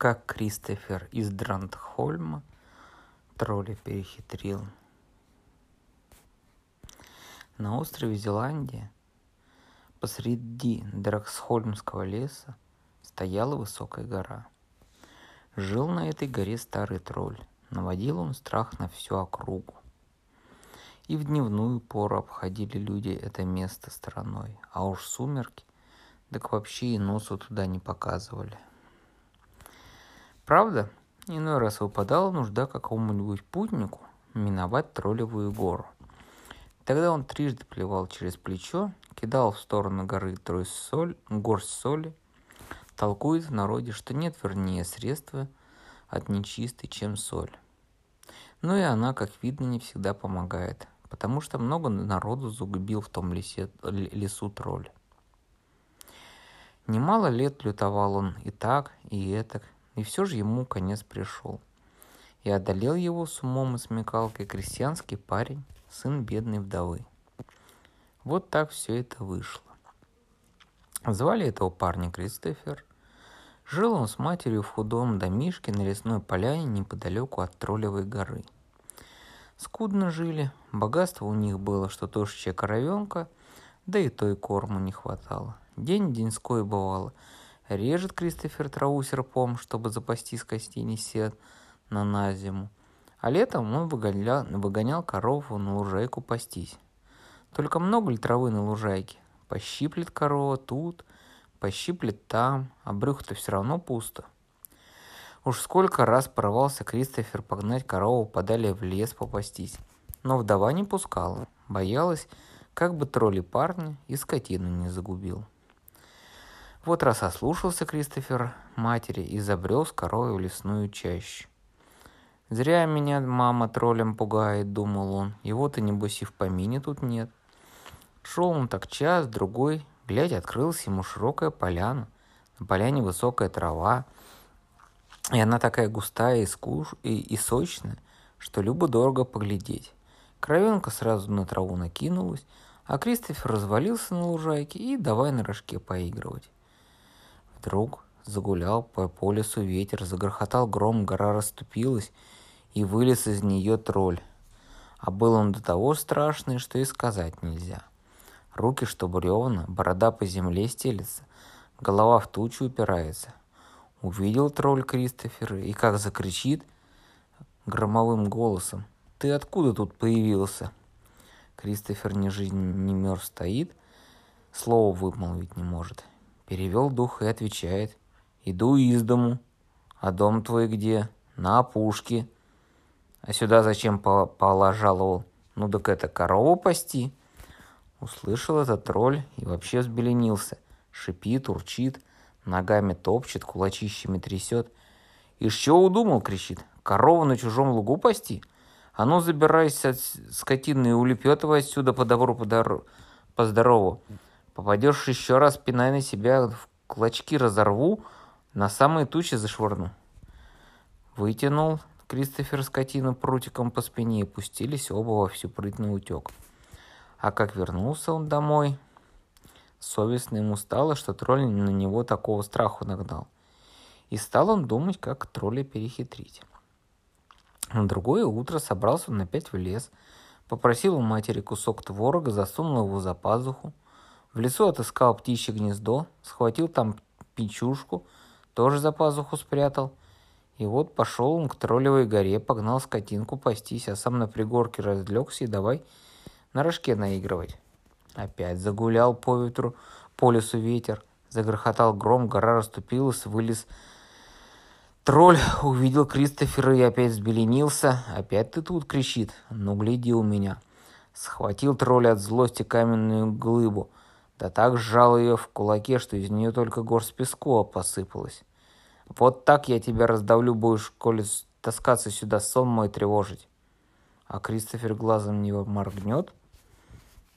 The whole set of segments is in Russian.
как Кристофер из Дрантхольма тролля перехитрил. На острове Зеландия посреди Драксхольмского леса стояла высокая гора. Жил на этой горе старый тролль. Наводил он страх на всю округу. И в дневную пору обходили люди это место стороной, а уж сумерки, так вообще и носу туда не показывали. Правда, иной раз выпадала нужда какому-нибудь путнику миновать троллевую гору. Тогда он трижды плевал через плечо, кидал в сторону горы трость соль, горсть соли, толкует в народе, что нет вернее средства от нечистой, чем соль. Ну и она, как видно, не всегда помогает, потому что много народу загубил в том лесе, лесу тролль. Немало лет лютовал он и так, и этак, и все же ему конец пришел. И одолел его с умом и смекалкой крестьянский парень, сын бедной вдовы. Вот так все это вышло. Звали этого парня Кристофер. Жил он с матерью в худом домишке на лесной поляне неподалеку от Троллевой горы. Скудно жили, богатство у них было, что тощая коровенка, да и той корму не хватало. День деньской бывало – Режет Кристофер траву серпом, чтобы запастись костей сед на на зиму. А летом он выгонял, выгонял корову на лужайку пастись. Только много ли травы на лужайке? Пощиплет корова тут, пощиплет там, а брюхо-то все равно пусто. Уж сколько раз порвался Кристофер погнать корову подали в лес попастись. Но вдова не пускала, боялась, как бы тролли парня и скотину не загубил. Вот раз ослушался Кристофер матери и забрел с коровой в лесную чащу. «Зря меня мама троллем пугает», — думал он. «Его-то, небось, и в помине тут нет». Шел он так час, другой, глядь, открылась ему широкая поляна. На поляне высокая трава, и она такая густая и, скуш... и, и сочная, что любо-дорого поглядеть. Кровенка сразу на траву накинулась, а Кристофер развалился на лужайке и давай на рожке поигрывать. Вдруг загулял по, по лесу ветер, загрохотал гром, гора расступилась, и вылез из нее тролль. А был он до того страшный, что и сказать нельзя. Руки, что бревна, борода по земле стелется, голова в тучу упирается. Увидел тролль Кристофер и как закричит громовым голосом. «Ты откуда тут появился?» Кристофер ни жизнь, ни мертв стоит, слова вымолвить не может перевел дух и отвечает. «Иду из дому. А дом твой где? На опушке. А сюда зачем положаловал? Ну так это корову пасти?» Услышал этот тролль и вообще взбеленился. Шипит, урчит, ногами топчет, кулачищами трясет. «И что удумал?» — кричит. «Корову на чужом лугу пасти? А ну, забирайся от скотины и улепетывай отсюда по добру, по, по здорову. Попадешь еще раз, пинай на себя, в клочки разорву, на самые тучи зашвырну. Вытянул Кристофер скотину прутиком по спине и пустились оба во всю прыть на утек. А как вернулся он домой, совестно ему стало, что тролль на него такого страху нагнал. И стал он думать, как тролля перехитрить. На другое утро собрался он опять в лес, попросил у матери кусок творога, засунул его за пазуху, в лесу отыскал птичье гнездо, схватил там печушку, тоже за пазуху спрятал. И вот пошел он к троллевой горе, погнал скотинку пастись, а сам на пригорке разлегся и давай на рожке наигрывать. Опять загулял по ветру, по лесу ветер, загрохотал гром, гора расступилась, вылез Тролль увидел Кристофера и опять взбеленился. «Опять ты тут?» — кричит. «Ну, гляди у меня». Схватил тролль от злости каменную глыбу — да так сжал ее в кулаке, что из нее только горсть песку посыпалась. Вот так я тебя раздавлю будешь, коли таскаться сюда сон мой тревожить. А Кристофер глазом не моргнет.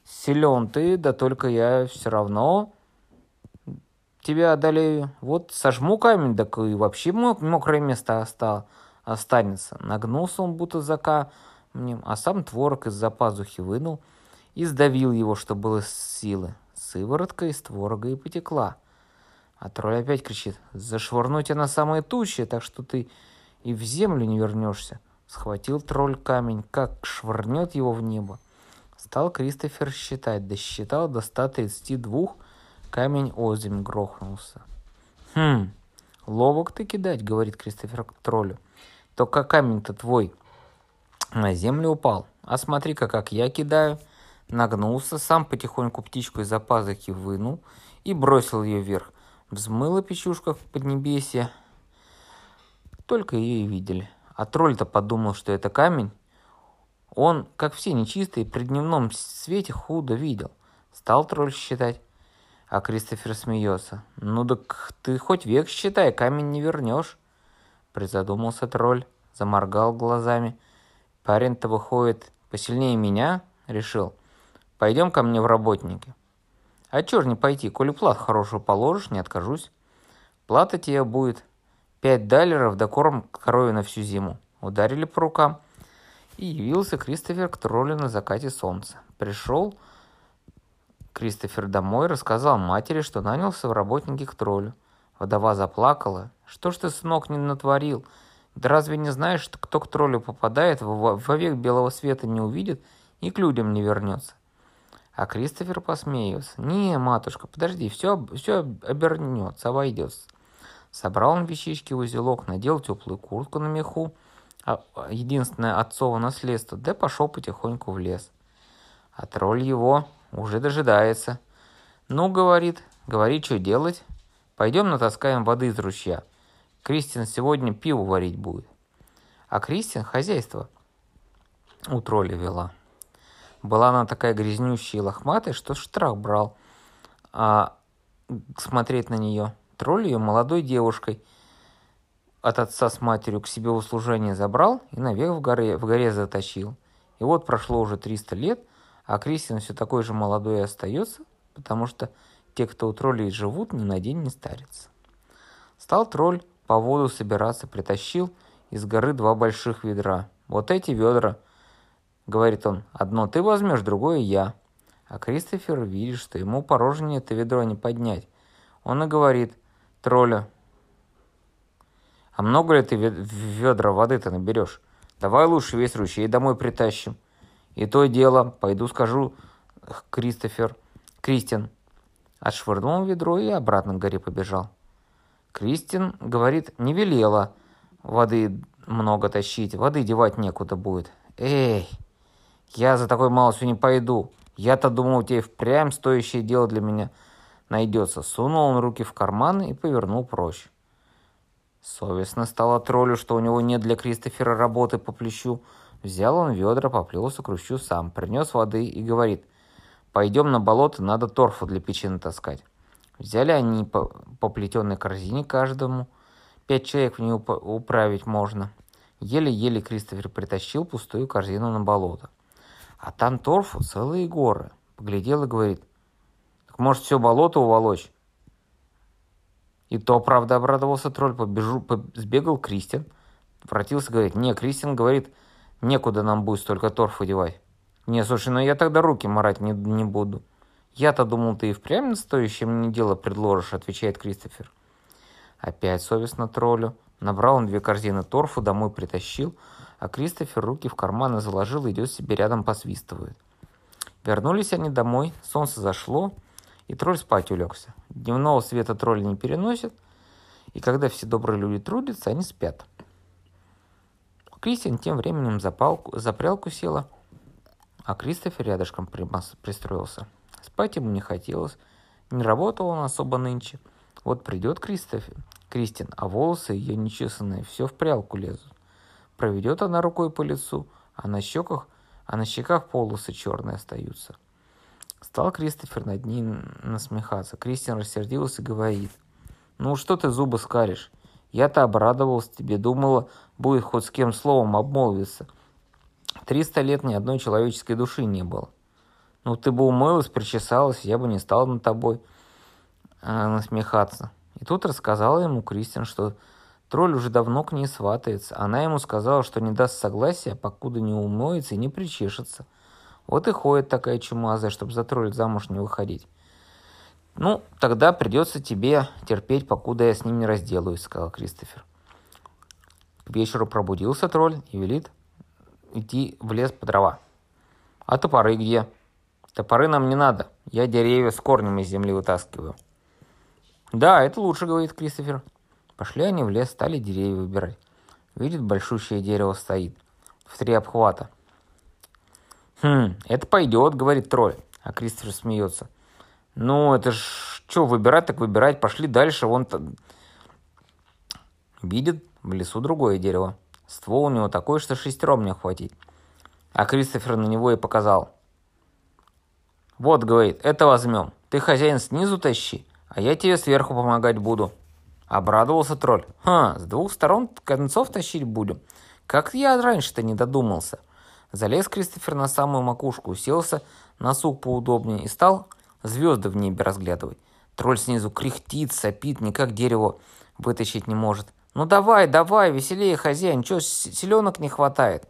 Силен ты, да только я все равно тебя одолею. Вот сожму камень, так и вообще мокрое место оста останется. Нагнулся он будто за камнем, а сам творог из-за пазухи вынул и сдавил его, что было силы сыворотка из творога и потекла. А тролль опять кричит, зашвырну тебя на самые тучи, так что ты и в землю не вернешься. Схватил тролль камень, как швырнет его в небо. Стал Кристофер считать, досчитал до 132, камень озимь грохнулся. «Хм, ловок ты кидать», — говорит Кристофер к троллю. «Только камень-то твой на землю упал. А смотри-ка, как я кидаю». Нагнулся, сам потихоньку птичку из-за пазухи вынул и бросил ее вверх. Взмыла печушка в поднебесье. Только ее и видели. А тролль-то подумал, что это камень. Он, как все нечистые, при дневном свете худо видел. Стал тролль считать. А Кристофер смеется. «Ну так ты хоть век считай, камень не вернешь». Призадумался тролль, заморгал глазами. Парень-то выходит посильнее меня, решил. Пойдем ко мне в работники. А чё ж не пойти, коли плат хорошую положишь, не откажусь. Плата тебе будет пять далеров да корм корове на всю зиму. Ударили по рукам. И явился Кристофер к троллю на закате солнца. Пришел Кристофер домой, рассказал матери, что нанялся в работники к троллю. Вдова заплакала. «Что ж ты, сынок, не натворил? Да разве не знаешь, что кто к троллю попадает, вовек белого света не увидит и к людям не вернется?» А Кристофер посмеялся. «Не, матушка, подожди, все, все обернется, обойдется». Собрал он вещички в узелок, надел теплую куртку на меху, а, единственное отцово наследство, да пошел потихоньку в лес. А тролль его уже дожидается. «Ну, — говорит, — говори, что делать? Пойдем натаскаем воды из ручья. Кристин сегодня пиво варить будет». А Кристин хозяйство у тролля вела. Была она такая грязнющая и лохматая, что штраф брал а, смотреть на нее. Тролль ее молодой девушкой от отца с матерью к себе в услужение забрал и навек в горе, в горе заточил. И вот прошло уже 300 лет, а Кристин все такой же молодой и остается, потому что те, кто у троллей живут, ни на день не старятся. Стал тролль по воду собираться, притащил из горы два больших ведра. Вот эти ведра – Говорит он, одно ты возьмешь, другое я. А Кристофер видит, что ему порожнее это ведро не поднять. Он и говорит, тролля, а много ли ты ведра воды-то наберешь? Давай лучше весь ручей домой притащим. И то дело, пойду скажу, Кристофер, Кристин. Отшвырнул ведро и обратно к горе побежал. Кристин, говорит, не велела воды много тащить, воды девать некуда будет. Эй, я за такой малостью не пойду. Я-то думал, у тебя впрямь стоящее дело для меня найдется. Сунул он руки в карманы и повернул прочь. Совестно стало троллю, что у него нет для Кристофера работы по плечу. Взял он ведра, поплелся к ручью сам, принес воды и говорит, «Пойдем на болото, надо торфу для печи натаскать». Взяли они по, по плетеной корзине каждому. Пять человек в нее управить можно. Еле-еле Кристофер притащил пустую корзину на болото. А там торфу целые горы. Поглядел и говорит, так может все болото уволочь? И то, правда, обрадовался тролль, побежу, сбегал Кристин, вратился, говорит, не, Кристин говорит, некуда нам будет столько торфа девать. Не, слушай, ну я тогда руки марать не, не буду. Я-то думал, ты и впрямь настоящее мне дело предложишь, отвечает Кристофер. Опять совестно троллю. Набрал он две корзины торфа, домой притащил, а Кристофер руки в карманы заложил и идет себе рядом посвистывает. Вернулись они домой, солнце зашло, и тролль спать улегся. Дневного света тролль не переносит, и когда все добрые люди трудятся, они спят. Кристин тем временем за, палку, за прялку села, а Кристофер рядышком пристроился. Спать ему не хотелось, не работал он особо нынче. Вот придет Кристофер, Кристин, а волосы ее нечесанные все в прялку лезут. Проведет она рукой по лицу, а на щеках, а на щеках полосы черные остаются. Стал Кристофер над ней насмехаться. Кристиан рассердился и говорит. «Ну что ты зубы скалишь? Я-то обрадовался тебе, думала, будет хоть с кем словом обмолвиться. Триста лет ни одной человеческой души не было. Ну ты бы умылась, причесалась, я бы не стал над тобой э, насмехаться». И тут рассказала ему Кристиан, что Тролль уже давно к ней сватается. Она ему сказала, что не даст согласия, покуда не умоется и не причешется. Вот и ходит такая чумазая, чтобы за тролль замуж не выходить. Ну, тогда придется тебе терпеть, покуда я с ним не разделаюсь, сказал Кристофер. К вечеру пробудился тролль и велит идти в лес по дрова. А топоры где? Топоры нам не надо. Я деревья с корнем из земли вытаскиваю. Да, это лучше, говорит Кристофер. Пошли они в лес, стали деревья выбирать. Видит, большущее дерево стоит. В три обхвата. Хм, это пойдет, говорит тролль. А Кристофер смеется. Ну, это ж что, выбирать так выбирать. Пошли дальше, вон там. Видит в лесу другое дерево. Ствол у него такой, что шестером не охватить. А Кристофер на него и показал. Вот, говорит, это возьмем. Ты, хозяин, снизу тащи, а я тебе сверху помогать буду. Обрадовался тролль. Ха, с двух сторон концов тащить будем. Как я раньше-то не додумался. Залез Кристофер на самую макушку, уселся на сук поудобнее и стал звезды в небе разглядывать. Тролль снизу кряхтит, сопит, никак дерево вытащить не может. «Ну давай, давай, веселее, хозяин, чё, селенок не хватает?»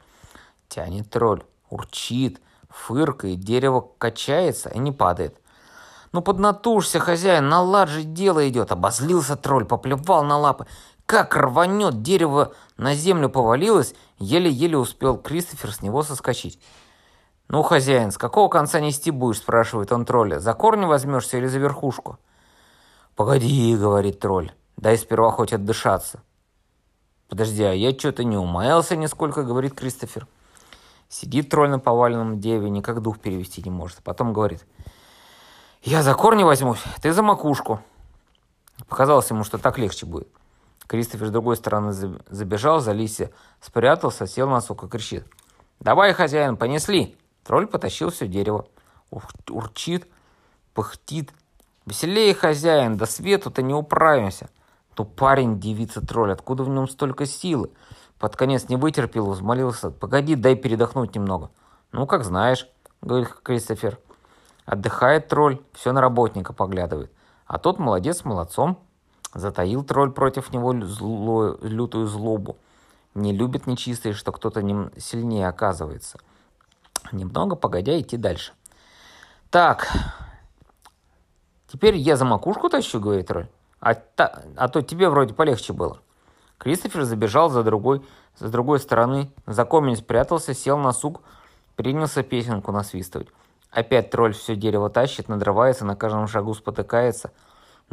Тянет тролль, урчит, фыркает, дерево качается и не падает. «Ну поднатужься, хозяин, на дело идет!» Обозлился тролль, поплевал на лапы. Как рванет, дерево на землю повалилось, еле-еле успел Кристофер с него соскочить. «Ну, хозяин, с какого конца нести будешь?» – спрашивает он тролля. «За корни возьмешься или за верхушку?» «Погоди», – говорит тролль, – «дай сперва хоть отдышаться». «Подожди, а я что-то не умаялся нисколько», – говорит Кристофер. Сидит тролль на поваленном дереве, никак дух перевести не может. Потом говорит, «Я за корни возьмусь, ты за макушку». Показалось ему, что так легче будет. Кристофер с другой стороны забежал за листья, спрятался, сел на сук кричит. «Давай, хозяин, понесли!» Тролль потащил все дерево. Урчит, пыхтит. «Веселее, хозяин, до свету-то не управимся!» То парень, девица тролль, откуда в нем столько силы? Под конец не вытерпел, взмолился. «Погоди, дай передохнуть немного». «Ну, как знаешь», — говорит Кристофер. Отдыхает тролль, все на работника поглядывает. А тот молодец молодцом. Затаил тролль против него зло, лютую злобу. Не любит нечистые, что кто-то ним сильнее оказывается. Немного погодя идти дальше. Так, теперь я за макушку тащу, говорит тролль. А, та, а то тебе вроде полегче было. Кристофер забежал за другой, с другой стороны, за комень спрятался, сел на сук, принялся песенку насвистывать. Опять тролль все дерево тащит, надрывается, на каждом шагу спотыкается –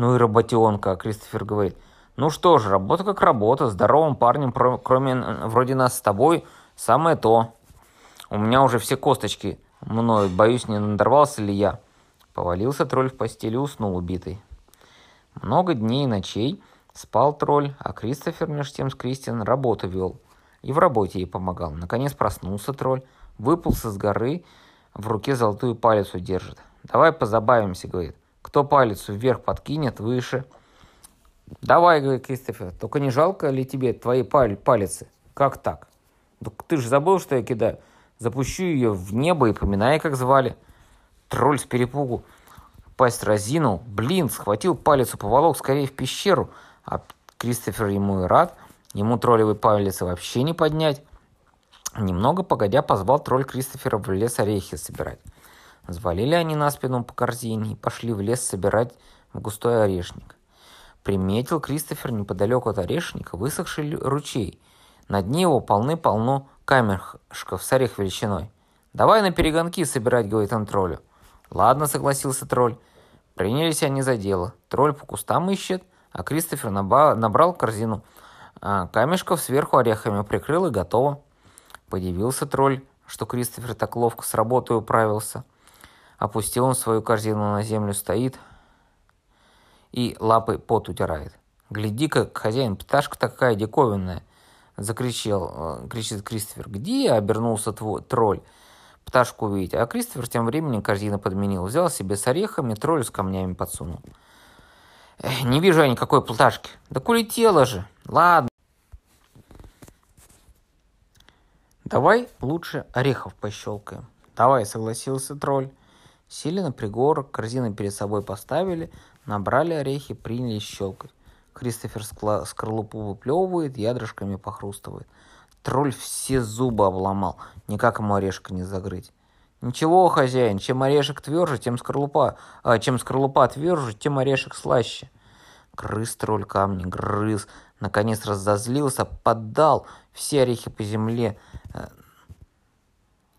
ну и работенка, Кристофер говорит. Ну что ж, работа как работа, здоровым парнем, кроме вроде нас с тобой, самое то. У меня уже все косточки мною, боюсь, не надорвался ли я. Повалился тролль в постели уснул убитый. Много дней и ночей спал тролль, а Кристофер между тем с Кристиан работу вел. И в работе ей помогал. Наконец проснулся тролль, выполз с горы, в руке золотую палец держит. «Давай позабавимся», — говорит. Кто палец вверх подкинет, выше. Давай, говорит Кристофер, только не жалко ли тебе твои паль палицы? Как так? Ты же забыл, что я кидаю. Запущу ее в небо и поминай, как звали. Тролль с перепугу пасть разинул. Блин, схватил палец, поволок скорее в пещеру. А Кристофер ему и рад. Ему троллевый палец вообще не поднять. Немного погодя позвал тролль Кристофера в лес орехи собирать. Взвалили они на спину по корзине и пошли в лес собирать в густой орешник. Приметил Кристофер неподалеку от орешника высохший ручей. На дне его полны-полно камешков с орех величиной. «Давай на перегонки собирать», — говорит он троллю. «Ладно», — согласился тролль. Принялись они за дело. Тролль по кустам ищет, а Кристофер набрал корзину а камешков сверху орехами прикрыл и готово. Подивился тролль, что Кристофер так ловко с работой управился. Опустил он свою корзину на землю, стоит и лапой пот утирает. «Гляди-ка, хозяин, пташка такая диковинная!» Закричал, э, кричит Кристофер. «Где?» — обернулся твой тролль. Пташку увидеть. А Кристофер тем временем корзину подменил. Взял себе с орехами, тролль с камнями подсунул. Не вижу я никакой пташки. Да улетела же. Ладно. Давай лучше орехов пощелкаем. Давай, согласился тролль. Сели на пригорок, корзины перед собой поставили, набрали орехи, принялись щелкать. Кристофер скорлупу выплевывает, ядрышками похрустывает. Тролль все зубы обломал, никак ему орешка не загрыть. Ничего, хозяин, чем орешек тверже, тем скорлупа, а чем скорлупа тверже, тем орешек слаще. Грыз тролль камни, грыз, наконец разозлился, поддал, все орехи по земле э,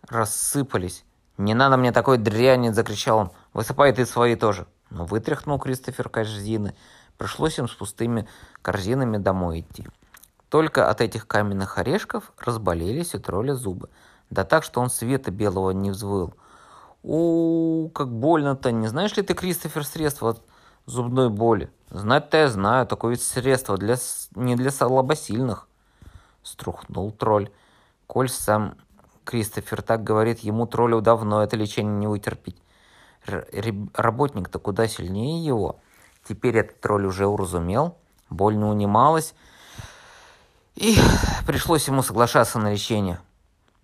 рассыпались. «Не надо мне такой дряни!» – закричал он. «Высыпай ты свои тоже!» Но вытряхнул Кристофер корзины. Пришлось им с пустыми корзинами домой идти. Только от этих каменных орешков разболелись у тролля зубы. Да так, что он света белого не взвыл. «У, как больно-то! Не знаешь ли ты, Кристофер, средства от зубной боли?» «Знать-то я знаю, такое ведь средство для, не для слабосильных!» Струхнул тролль. Коль сам Кристофер так говорит, ему троллю давно это лечение не вытерпеть. Работник-то куда сильнее его. Теперь этот тролль уже уразумел, боль не унималась, и пришлось ему соглашаться на лечение.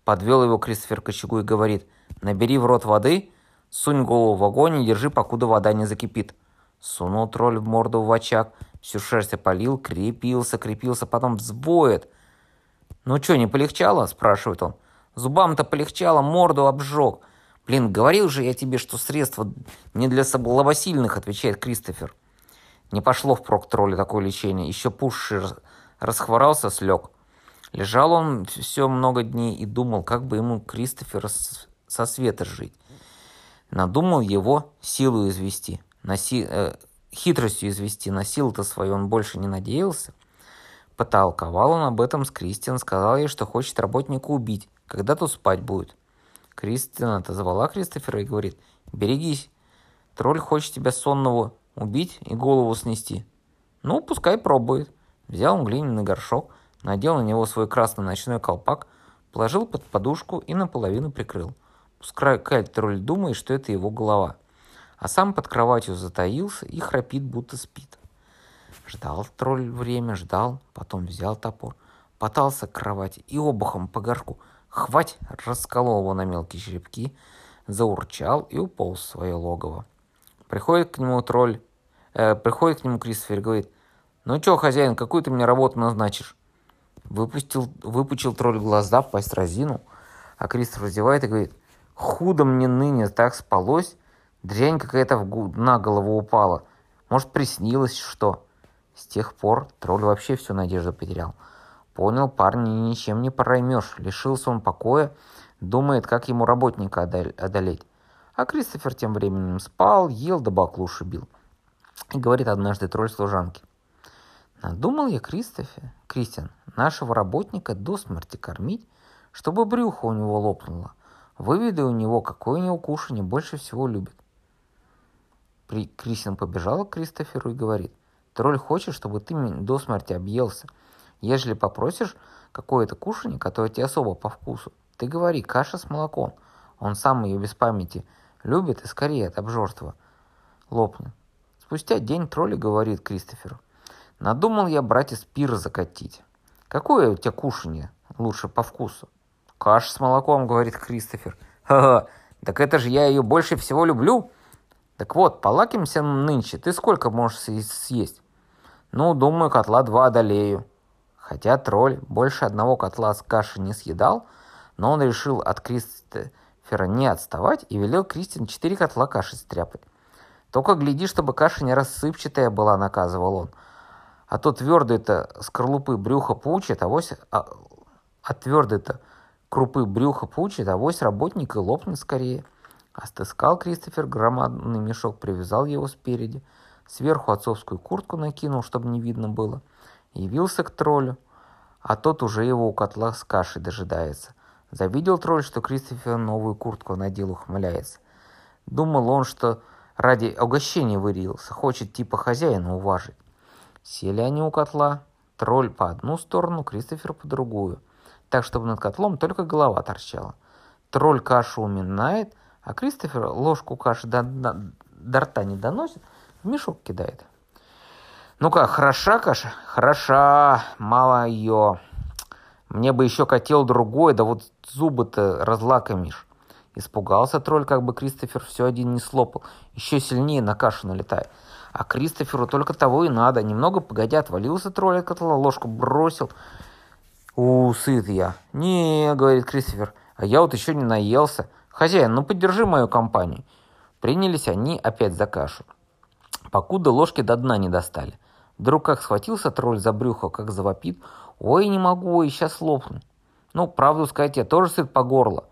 Подвел его Кристофер к очагу и говорит, набери в рот воды, сунь голову в огонь и держи, покуда вода не закипит. Сунул тролль в морду в очаг, всю шерсть опалил, крепился, крепился, потом взвоет. «Ну что, не полегчало?» – спрашивает он. «Зубам-то полегчало, морду обжег. Блин, говорил же я тебе, что средство не для слабосильных», – отвечает Кристофер. Не пошло впрок троллю такое лечение. Еще пуши расхворался, слег. Лежал он все много дней и думал, как бы ему Кристофера со света жить. Надумал его силу извести, на си, э, хитростью извести, на силу-то свою он больше не надеялся. Потолковал он об этом с Кристиан, сказал ей, что хочет работника убить, когда тут спать будет. Кристиан отозвала Кристофера и говорит, берегись, тролль хочет тебя сонного убить и голову снести. Ну, пускай пробует. Взял он глиняный горшок, надел на него свой красный ночной колпак, положил под подушку и наполовину прикрыл. Пускай тролль думает, что это его голова. А сам под кроватью затаился и храпит, будто спит. Ждал тролль время, ждал, потом взял топор, потался к кровати и обухом по горшку. Хвать, расколол его на мелкие черепки, заурчал и уполз в свое логово. Приходит к нему тролль, э, приходит к нему Кристофер и говорит, «Ну чё, хозяин, какую ты мне работу назначишь?» Выпустил, выпучил тролль глаза, пасть разину, а Кристофер раздевает и говорит, «Худо мне ныне так спалось, дрянь какая-то на голову упала. Может, приснилось что?» С тех пор тролль вообще всю надежду потерял. Понял, парни ничем не проймешь. Лишился он покоя, думает, как ему работника одолеть. А Кристофер тем временем спал, ел да баклуши бил. И говорит однажды тролль служанке. Надумал я Кристофе, Кристиан, нашего работника до смерти кормить, чтобы брюхо у него лопнуло. Выведай у него, какое у него кушанье больше всего любит. При... Кристиан побежал к Кристоферу и говорит, тролль хочет, чтобы ты до смерти объелся. Ежели попросишь какое-то кушанье, которое тебе особо по вкусу, ты говори, каша с молоком. Он сам ее без памяти любит и скорее от обжорства лопнет. Спустя день тролль говорит Кристоферу, Надумал я, братец, пир закатить. Какое у тебя кушанье лучше по вкусу? Каша с молоком, говорит Кристофер. Ха-ха, так это же я ее больше всего люблю. Так вот, полакимся нынче, ты сколько можешь съесть? Ну, думаю, котла два одолею. Хотя тролль больше одного котла с каши не съедал, но он решил от Кристофера не отставать и велел Кристин четыре котла каши стряпать. Только гляди, чтобы каша не рассыпчатая была, наказывал он. А то твердый-то скорлупы брюха пучит, авось... А, а твердый-то крупы брюха пучит, авось работник и лопнет скорее. Остыскал Кристофер громадный мешок, привязал его спереди, сверху отцовскую куртку накинул, чтобы не видно было. Явился к троллю, а тот уже его у котла с кашей дожидается. Завидел тролль, что Кристофер новую куртку надел, ухмыляется. Думал он, что ради угощения вырился, хочет типа хозяина уважить. Сели они у котла, тролль по одну сторону, Кристофер по другую, так, чтобы над котлом только голова торчала. Тролль кашу уминает, а Кристофер ложку каши до, до, до рта не доносит, в мешок кидает. Ну как, хороша каша? Хороша, мало ее. Мне бы еще котел другой, да вот зубы-то разлакомишь. Испугался тролль, как бы Кристофер все один не слопал. Еще сильнее на кашу налетает. А Кристоферу только того и надо. Немного погодя отвалился тролль от котла, ложку бросил. У, сыт я. Не, говорит Кристофер, а я вот еще не наелся. «Хозяин, ну поддержи мою компанию». Принялись они опять за кашу. Покуда ложки до дна не достали. Вдруг как схватился тролль за брюхо, как завопит. «Ой, не могу, и сейчас лопну». Ну, правду сказать, я тоже сыт по горло.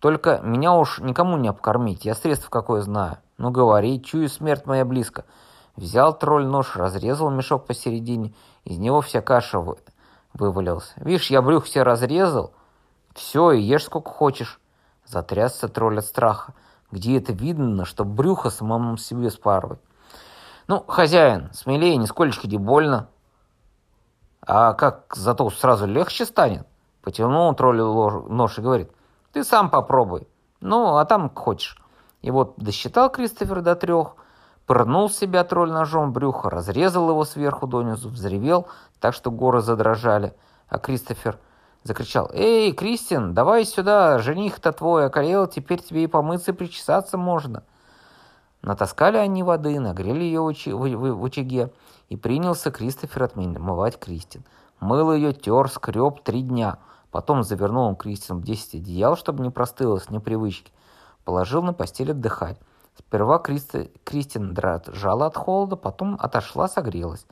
Только меня уж никому не обкормить, я средств какое знаю. Ну, говори, чую, смерть моя близко. Взял тролль нож, разрезал мешок посередине, из него вся каша вы... вывалилась. Видишь, я брюх все разрезал. Все, и ешь сколько хочешь. Затрясся тролль от страха. Где это видно, что брюхо самому себе спарывать? Ну, хозяин, смелее, нисколько не больно. А как зато сразу легче станет? Потянул троллю нож и говорит, ты сам попробуй. Ну, а там хочешь. И вот досчитал Кристофер до трех, пырнул себя тролль ножом в брюхо, разрезал его сверху донизу, взревел, так что горы задрожали. А Кристофер закричал, «Эй, Кристин, давай сюда, жених-то твой околел, теперь тебе и помыться, и причесаться можно». Натаскали они воды, нагрели ее в, в, в очаге, и принялся Кристофер отмывать Кристин. Мыл ее, тер, скреб три дня – Потом завернул Кристин в 10 одеял, чтобы не простыло с непривычки. Положил на постель отдыхать. Сперва Кристи, Кристин дрожала от холода, потом отошла, согрелась.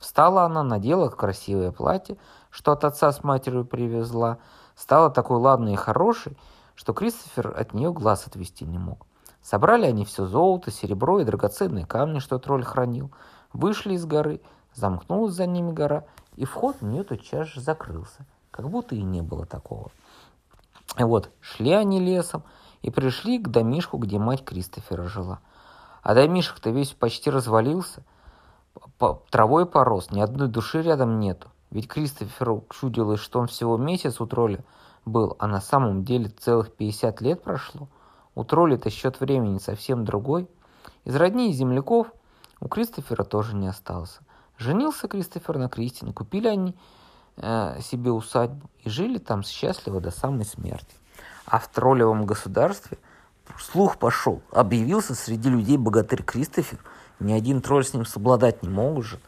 Встала она, надела красивое платье, что от отца с матерью привезла. Стала такой ладной и хорошей, что Кристофер от нее глаз отвести не мог. Собрали они все золото, серебро и драгоценные камни, что тролль хранил. Вышли из горы, замкнулась за ними гора, и вход в нее тотчас же закрылся как будто и не было такого. И вот шли они лесом и пришли к домишку, где мать Кристофера жила. А домишек-то весь почти развалился, травой порос, ни одной души рядом нету. Ведь Кристоферу чудилось, что он всего месяц у тролля был, а на самом деле целых 50 лет прошло. У тролля-то счет времени совсем другой. Из родней земляков у Кристофера тоже не остался. Женился Кристофер на Кристине, купили они Э, себе усадьбу и жили там счастливо до самой смерти. А в троллевом государстве слух пошел, объявился среди людей богатырь Кристофер, ни один тролль с ним совладать не мог уже.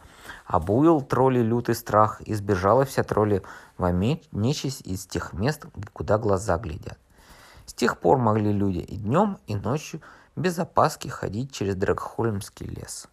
Обуял тролли лютый страх, и сбежала вся тролли во нечисть из тех мест, куда глаза глядят. С тех пор могли люди и днем, и ночью без опаски ходить через Драгхольмский лес.